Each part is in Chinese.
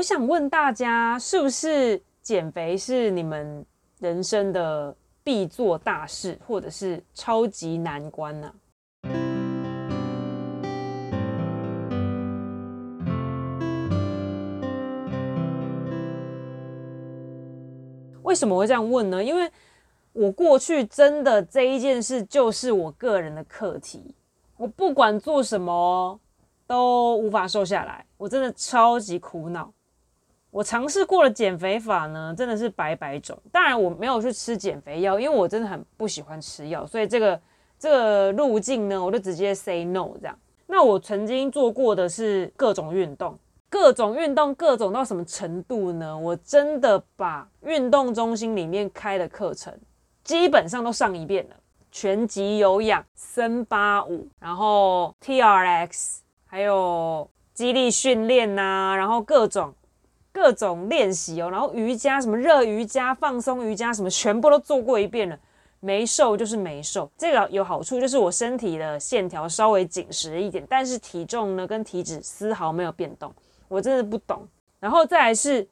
我想问大家，是不是减肥是你们人生的必做大事，或者是超级难关呢？为什么会这样问呢？因为我过去真的这一件事就是我个人的课题，我不管做什么都无法瘦下来，我真的超级苦恼。我尝试过的减肥法呢，真的是百百种。当然我没有去吃减肥药，因为我真的很不喜欢吃药，所以这个这个路径呢，我就直接 say no 这样。那我曾经做过的是各种运动。各种运动，各种到什么程度呢？我真的把运动中心里面开的课程基本上都上一遍了，拳击、有氧、森巴舞，然后 TRX，还有肌力训练呐，然后各种各种练习哦，然后瑜伽，什么热瑜伽、放松瑜伽，什么全部都做过一遍了，没瘦就是没瘦。这个有好处，就是我身体的线条稍微紧实一点，但是体重呢跟体脂丝毫没有变动。我真的不懂，然后再来是，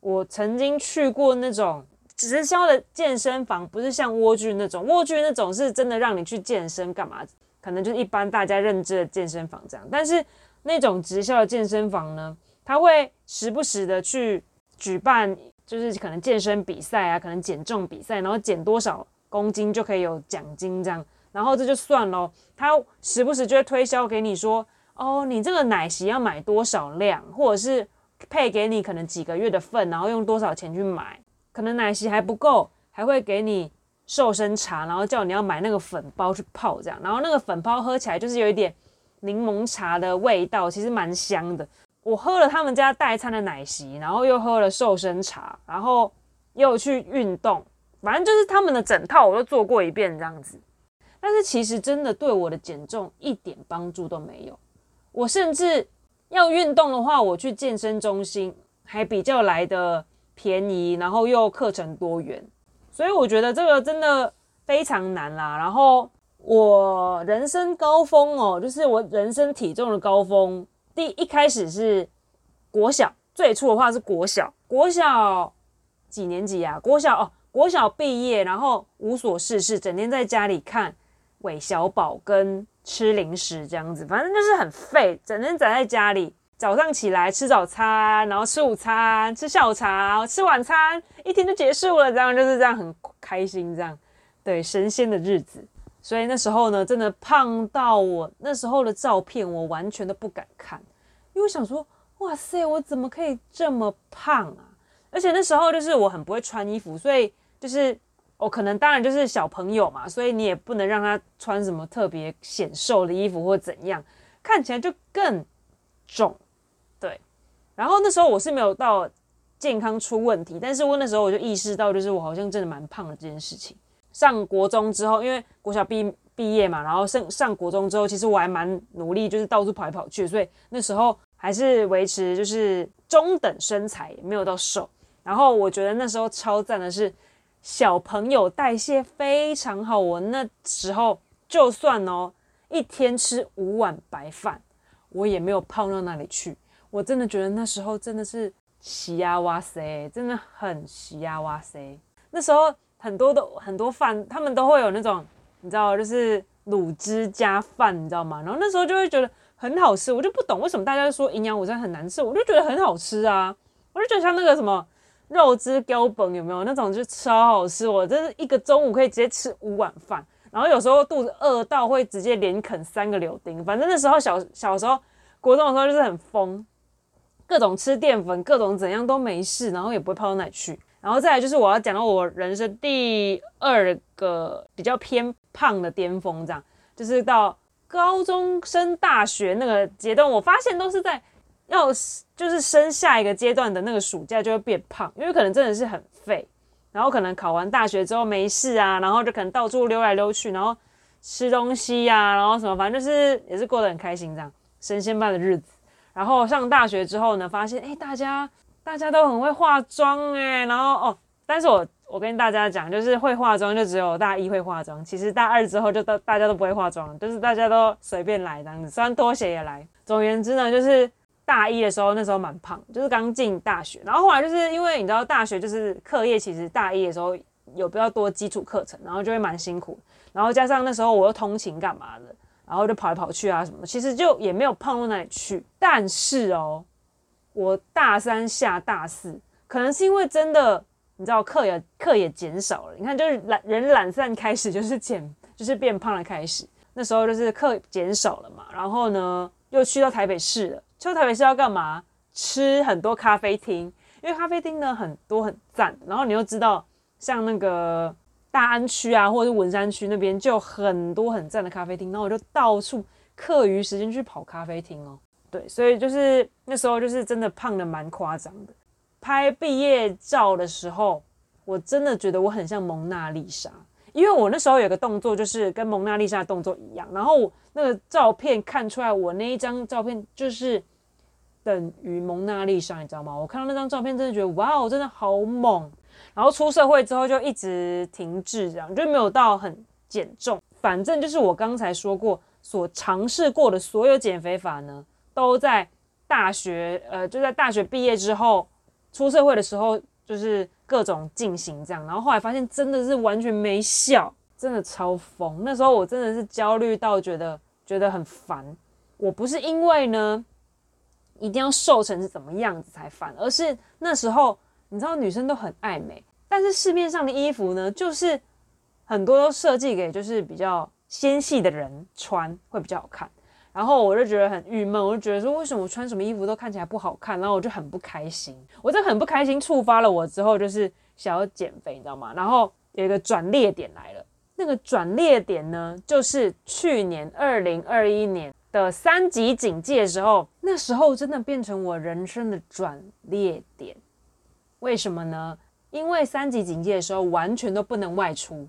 我曾经去过那种直销的健身房，不是像蜗居那种，蜗居那种是真的让你去健身干嘛？可能就是一般大家认知的健身房这样。但是那种直销的健身房呢，他会时不时的去举办，就是可能健身比赛啊，可能减重比赛，然后减多少公斤就可以有奖金这样。然后这就算喽，他时不时就会推销给你说。哦，你这个奶昔要买多少量，或者是配给你可能几个月的份，然后用多少钱去买？可能奶昔还不够，还会给你瘦身茶，然后叫你要买那个粉包去泡这样，然后那个粉包喝起来就是有一点柠檬茶的味道，其实蛮香的。我喝了他们家代餐的奶昔，然后又喝了瘦身茶，然后又去运动，反正就是他们的整套我都做过一遍这样子。但是其实真的对我的减重一点帮助都没有。我甚至要运动的话，我去健身中心还比较来的便宜，然后又课程多元，所以我觉得这个真的非常难啦。然后我人生高峰哦，就是我人生体重的高峰，第一开始是国小，最初的话是国小，国小几年级啊？国小哦，国小毕业，然后无所事事，整天在家里看韦小宝跟。吃零食这样子，反正就是很废，整天宅在家里。早上起来吃早餐，然后吃午餐，吃下午茶，吃晚餐，一天就结束了。这样就是这样很开心，这样对神仙的日子。所以那时候呢，真的胖到我那时候的照片，我完全都不敢看，因为我想说，哇塞，我怎么可以这么胖啊？而且那时候就是我很不会穿衣服，所以就是。哦，可能当然就是小朋友嘛，所以你也不能让他穿什么特别显瘦的衣服或怎样，看起来就更重。对，然后那时候我是没有到健康出问题，但是我那时候我就意识到，就是我好像真的蛮胖的这件事情。上国中之后，因为国小毕毕业嘛，然后上上国中之后，其实我还蛮努力，就是到处跑来跑去，所以那时候还是维持就是中等身材，没有到瘦。然后我觉得那时候超赞的是。小朋友代谢非常好，我那时候就算哦，一天吃五碗白饭，我也没有胖到哪里去。我真的觉得那时候真的是喜呀哇塞，真的很喜呀哇塞。那时候很多的很多饭，他们都会有那种你知道，就是卤汁加饭，你知道吗？然后那时候就会觉得很好吃，我就不懂为什么大家说营养午餐很难吃，我就觉得很好吃啊，我就觉得像那个什么。肉汁标本有没有那种就超好吃？我真是一个中午可以直接吃五碗饭，然后有时候肚子饿到会直接连啃三个柳丁。反正那时候小小时候，国中的时候就是很疯，各种吃淀粉，各种怎样都没事，然后也不会胖到哪去。然后再来就是我要讲到我人生第二个比较偏胖的巅峰，这样就是到高中升大学那个阶段，我发现都是在。要就是升下一个阶段的那个暑假就会变胖，因为可能真的是很废，然后可能考完大学之后没事啊，然后就可能到处溜来溜去，然后吃东西呀、然后什么，反正就是也是过得很开心这样，神仙般的日子。然后上大学之后呢，发现哎，大家大家都很会化妆哎，然后哦，但是我我跟大家讲，就是会化妆就只有大一会化妆，其实大二之后就都大家都不会化妆，就是大家都随便来这样子，穿拖鞋也来。总而言之呢，就是。大一的时候，那时候蛮胖，就是刚进大学，然后后来就是因为你知道大学就是课业，其实大一的时候有比较多基础课程，然后就会蛮辛苦，然后加上那时候我又通勤干嘛的，然后就跑来跑去啊什么，其实就也没有胖到哪里去。但是哦，我大三下大四，可能是因为真的你知道课也课也减少了，你看就是懒人懒散开始就是减就是变胖的开始，那时候就是课减少了嘛，然后呢又去到台北市了。去台北市要干嘛？吃很多咖啡厅，因为咖啡厅呢很多很赞。然后你又知道，像那个大安区啊，或者是文山区那边，就很多很赞的咖啡厅。然后我就到处课余时间去跑咖啡厅哦。对，所以就是那时候就是真的胖得蛮夸张的。拍毕业照的时候，我真的觉得我很像蒙娜丽莎，因为我那时候有个动作就是跟蒙娜丽莎的动作一样。然后那个照片看出来，我那一张照片就是。等于蒙娜丽莎，你知道吗？我看到那张照片，真的觉得哇哦，真的好猛。然后出社会之后就一直停滞，这样就没有到很减重。反正就是我刚才说过，所尝试过的所有减肥法呢，都在大学，呃，就在大学毕业之后，出社会的时候，就是各种进行这样。然后后来发现真的是完全没效，真的超疯。那时候我真的是焦虑到觉得觉得很烦。我不是因为呢。一定要瘦成是怎么样子才烦，而是那时候你知道女生都很爱美，但是市面上的衣服呢，就是很多都设计给就是比较纤细的人穿会比较好看，然后我就觉得很郁闷，我就觉得说为什么我穿什么衣服都看起来不好看，然后我就很不开心，我这很不开心触发了我之后就是想要减肥，你知道吗？然后有一个转捩点来了，那个转捩点呢，就是去年二零二一年。的三级警戒的时候，那时候真的变成我人生的转捩点。为什么呢？因为三级警戒的时候完全都不能外出，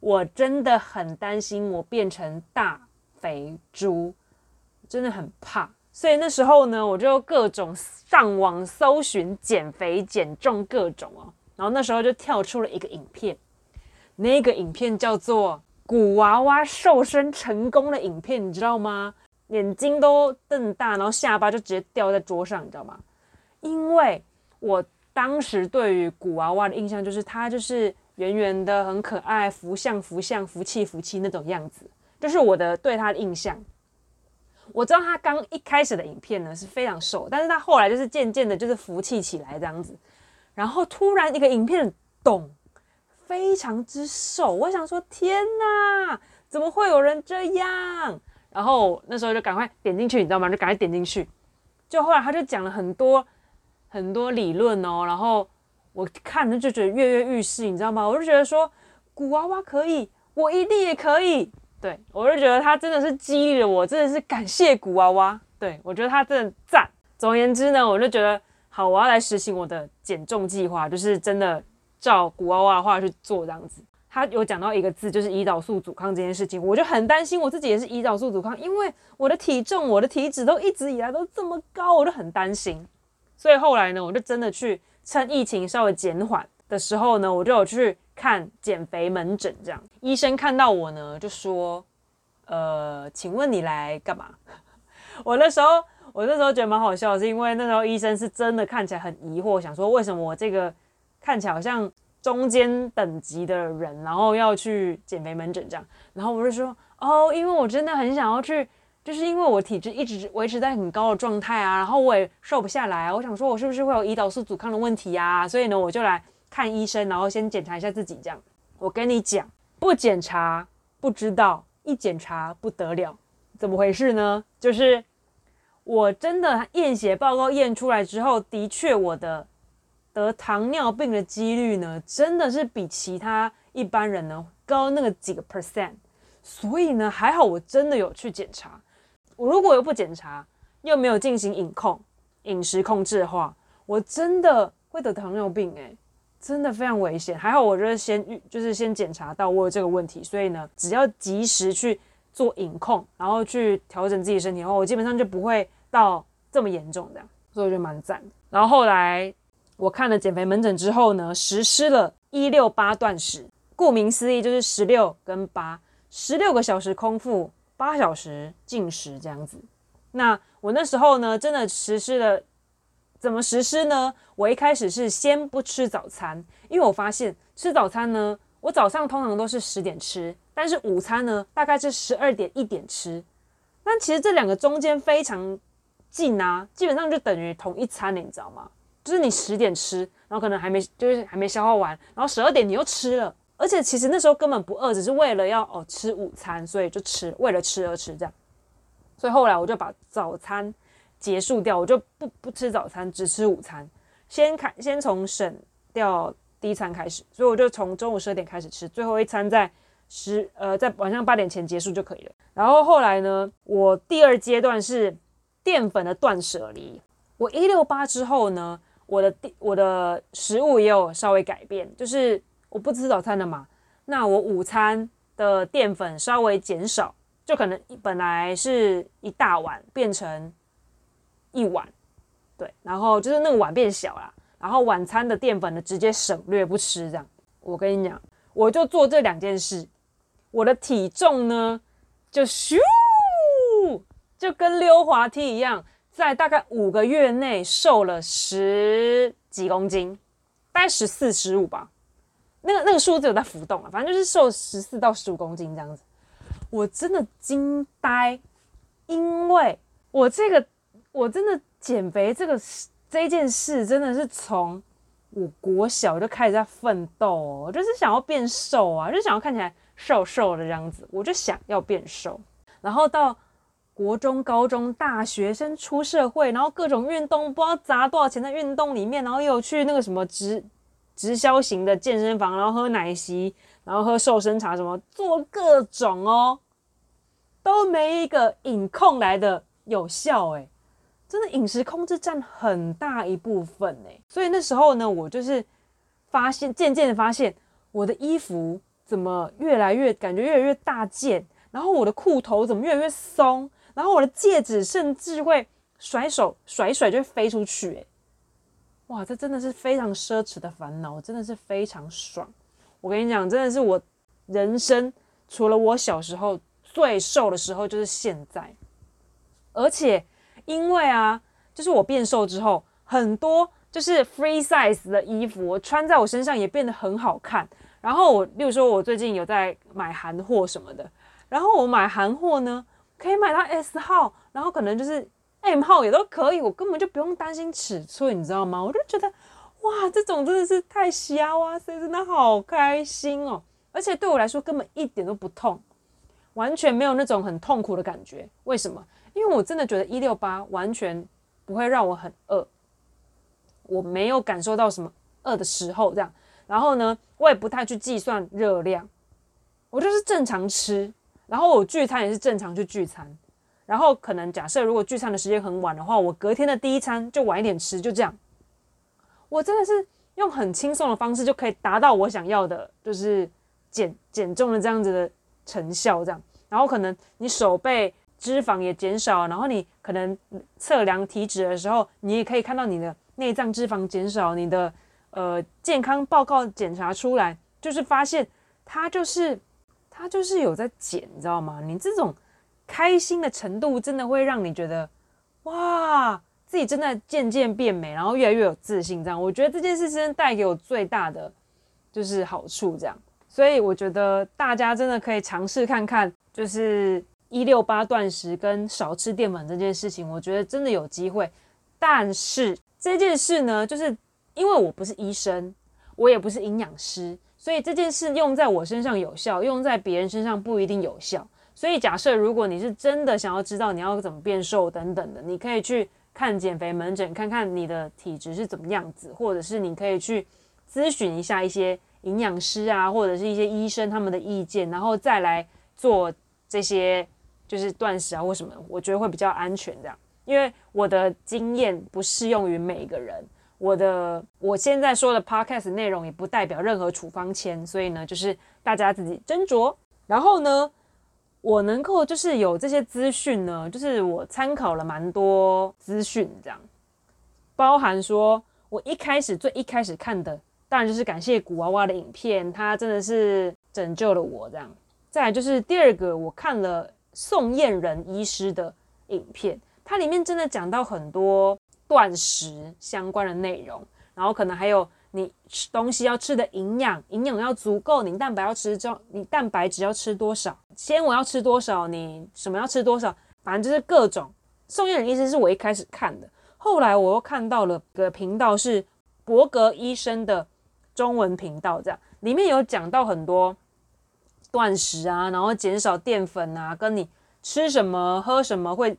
我真的很担心我变成大肥猪，真的很怕。所以那时候呢，我就各种上网搜寻减肥、减重各种哦。然后那时候就跳出了一个影片，那个影片叫做“古娃娃瘦身成功”的影片，你知道吗？眼睛都瞪大，然后下巴就直接掉在桌上，你知道吗？因为我当时对于古娃娃的印象就是它就是圆圆的，很可爱，福相福相，福气福气那种样子，就是我的对它的印象。我知道他刚一开始的影片呢是非常瘦，但是他后来就是渐渐的就是福气起来这样子，然后突然一个影片咚，非常之瘦，我想说天哪，怎么会有人这样？然后那时候就赶快点进去，你知道吗？就赶快点进去。就后来他就讲了很多很多理论哦，然后我看着就觉得跃跃欲试，你知道吗？我就觉得说古娃娃可以，我一定也可以。对，我就觉得他真的是激励了我，真的是感谢古娃娃。对，我觉得他真的赞。总而言之呢，我就觉得好，我要来实行我的减重计划，就是真的照古娃娃的话去做这样子。他有讲到一个字，就是胰岛素阻抗这件事情，我就很担心我自己也是胰岛素阻抗，因为我的体重、我的体脂都一直以来都这么高，我就很担心。所以后来呢，我就真的去趁疫情稍微减缓的时候呢，我就有去看减肥门诊，这样医生看到我呢就说：“呃，请问你来干嘛？” 我那时候我那时候觉得蛮好笑，是因为那时候医生是真的看起来很疑惑，想说为什么我这个看起来好像。中间等级的人，然后要去减肥门诊这样，然后我就说哦，因为我真的很想要去，就是因为我体质一直维持在很高的状态啊，然后我也瘦不下来啊，我想说我是不是会有胰岛素阻抗的问题啊？所以呢，我就来看医生，然后先检查一下自己这样。我跟你讲，不检查不知道，一检查不得了，怎么回事呢？就是我真的验血报告验出来之后，的确我的。得糖尿病的几率呢，真的是比其他一般人呢高那个几个 percent，所以呢，还好我真的有去检查。我如果又不检查，又没有进行饮控、饮食控制的话，我真的会得糖尿病欸，真的非常危险。还好我就是先预，就是先检查到我有这个问题，所以呢，只要及时去做饮控，然后去调整自己身体的话，我基本上就不会到这么严重这样，所以我觉得蛮赞。然后后来。我看了减肥门诊之后呢，实施了一六八断食，顾名思义就是十六跟八，十六个小时空腹，八小时进食这样子。那我那时候呢，真的实施了，怎么实施呢？我一开始是先不吃早餐，因为我发现吃早餐呢，我早上通常都是十点吃，但是午餐呢，大概是十二点一点吃。但其实这两个中间非常近啊，基本上就等于同一餐，你知道吗？就是你十点吃，然后可能还没就是还没消化完，然后十二点你又吃了，而且其实那时候根本不饿，只是为了要哦吃午餐，所以就吃，为了吃而吃这样。所以后来我就把早餐结束掉，我就不不吃早餐，只吃午餐，先开先从省掉第一餐开始，所以我就从中午十二点开始吃，最后一餐在十呃在晚上八点前结束就可以了。然后后来呢，我第二阶段是淀粉的断舍离。我一六八之后呢，我的我的食物也有稍微改变，就是我不吃早餐了嘛，那我午餐的淀粉稍微减少，就可能本来是一大碗变成一碗，对，然后就是那个碗变小了，然后晚餐的淀粉呢直接省略不吃，这样。我跟你讲，我就做这两件事，我的体重呢就咻，就跟溜滑梯一样。在大概五个月内瘦了十几公斤，大概十四、十五吧。那个那个数字有在浮动啊，反正就是瘦十四到十五公斤这样子。我真的惊呆，因为我这个我真的减肥这个这件事真的是从我国小就开始在奋斗哦，就是想要变瘦啊，就想要看起来瘦瘦的这样子，我就想要变瘦，然后到。国中、高中、大学生出社会，然后各种运动，不知道砸多少钱在运动里面，然后又去那个什么直直销型的健身房，然后喝奶昔，然后喝瘦身茶，什么做各种哦，都没一个饮控来的有效诶，真的饮食控制占很大一部分诶，所以那时候呢，我就是发现，渐渐的发现我的衣服怎么越来越感觉越来越大件，然后我的裤头怎么越来越松。然后我的戒指甚至会甩手甩甩就飞出去，诶，哇，这真的是非常奢侈的烦恼，真的是非常爽。我跟你讲，真的是我人生除了我小时候最瘦的时候就是现在，而且因为啊，就是我变瘦之后，很多就是 free size 的衣服我穿在我身上也变得很好看。然后我，例如说我最近有在买韩货什么的，然后我买韩货呢。可以买到 S 号，然后可能就是 M 号也都可以，我根本就不用担心尺寸，你知道吗？我就觉得哇，这种真的是太瞎哇塞，真的好开心哦！而且对我来说根本一点都不痛，完全没有那种很痛苦的感觉。为什么？因为我真的觉得一六八完全不会让我很饿，我没有感受到什么饿的时候这样。然后呢，我也不太去计算热量，我就是正常吃。然后我聚餐也是正常去聚餐，然后可能假设如果聚餐的时间很晚的话，我隔天的第一餐就晚一点吃，就这样。我真的是用很轻松的方式就可以达到我想要的，就是减减重的这样子的成效，这样。然后可能你手背脂肪也减少，然后你可能测量体脂的时候，你也可以看到你的内脏脂肪减少，你的呃健康报告检查出来，就是发现它就是。它就是有在减，你知道吗？你这种开心的程度，真的会让你觉得，哇，自己真的渐渐变美，然后越来越有自信。这样，我觉得这件事真的带给我最大的就是好处。这样，所以我觉得大家真的可以尝试看看，就是一六八断食跟少吃淀粉这件事情，我觉得真的有机会。但是这件事呢，就是因为我不是医生，我也不是营养师。所以这件事用在我身上有效，用在别人身上不一定有效。所以假设如果你是真的想要知道你要怎么变瘦等等的，你可以去看减肥门诊，看看你的体质是怎么样子，或者是你可以去咨询一下一些营养师啊，或者是一些医生他们的意见，然后再来做这些就是断食啊或什么，我觉得会比较安全这样。因为我的经验不适用于每个人。我的我现在说的 podcast 内容也不代表任何处方签，所以呢，就是大家自己斟酌。然后呢，我能够就是有这些资讯呢，就是我参考了蛮多资讯，这样包含说我一开始最一开始看的，当然就是感谢古娃娃的影片，他真的是拯救了我这样。再来就是第二个，我看了宋燕仁医师的影片。它里面真的讲到很多断食相关的内容，然后可能还有你吃东西要吃的营养，营养要足够，你蛋白要吃这，你蛋白质要吃多少，纤维要吃多少，你什么要吃多少，反正就是各种。宋燕仁医师是我一开始看的，后来我又看到了个频道是博格医生的中文频道，这样里面有讲到很多断食啊，然后减少淀粉啊，跟你吃什么喝什么会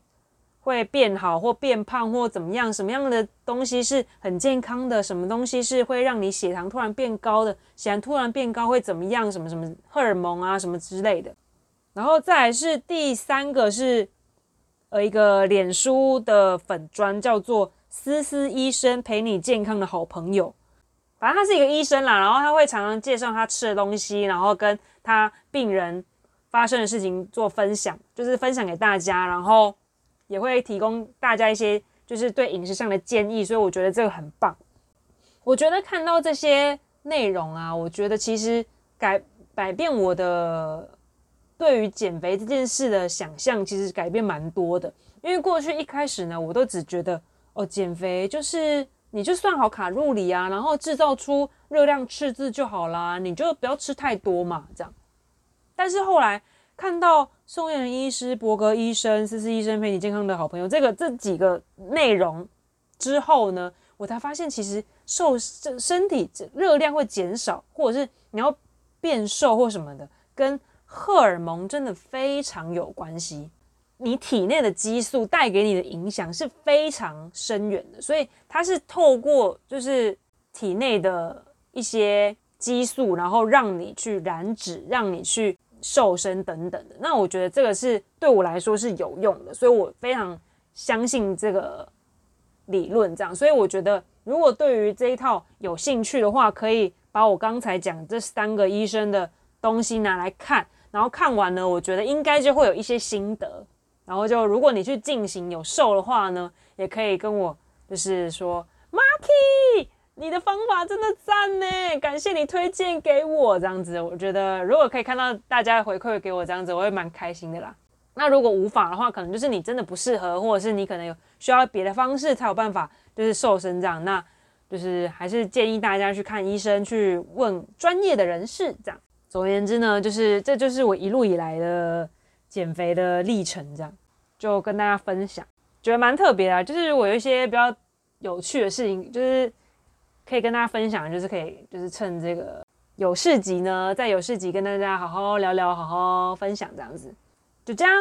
会变好或变胖或怎么样，什么样的东西是很健康的，什么东西是会让你血糖突然变高的，血糖突然变高会怎么样，什么什么荷尔蒙啊什么之类的，然后再来是第三个是。呃，一个脸书的粉专叫做“思思医生陪你健康的好朋友”，反正他是一个医生啦，然后他会常常介绍他吃的东西，然后跟他病人发生的事情做分享，就是分享给大家，然后也会提供大家一些就是对饮食上的建议，所以我觉得这个很棒。我觉得看到这些内容啊，我觉得其实改改变我的。对于减肥这件事的想象，其实改变蛮多的。因为过去一开始呢，我都只觉得哦，减肥就是你就算好卡路里啊，然后制造出热量赤字就好啦，你就不要吃太多嘛，这样。但是后来看到宋彦医师、博格医生、思思医生陪你健康的好朋友这个这几个内容之后呢，我才发现其实瘦身身体热量会减少，或者是你要变瘦或什么的，跟荷尔蒙真的非常有关系，你体内的激素带给你的影响是非常深远的，所以它是透过就是体内的一些激素，然后让你去燃脂，让你去瘦身等等的。那我觉得这个是对我来说是有用的，所以我非常相信这个理论。这样，所以我觉得如果对于这一套有兴趣的话，可以把我刚才讲这三个医生的东西拿来看。然后看完了，我觉得应该就会有一些心得。然后就如果你去进行有瘦的话呢，也可以跟我就是说，Marky，你的方法真的赞呢，感谢你推荐给我这样子。我觉得如果可以看到大家回馈给我这样子，我会蛮开心的啦。那如果无法的话，可能就是你真的不适合，或者是你可能有需要别的方式才有办法就是瘦身这样。那就是还是建议大家去看医生，去问专业的人士这样。总而言之呢，就是这就是我一路以来的减肥的历程，这样就跟大家分享，觉得蛮特别的。就是我有一些比较有趣的事情，就是可以跟大家分享，就是可以就是趁这个有事集呢，在有事集跟大家好好聊聊，好好分享这样子，就这样。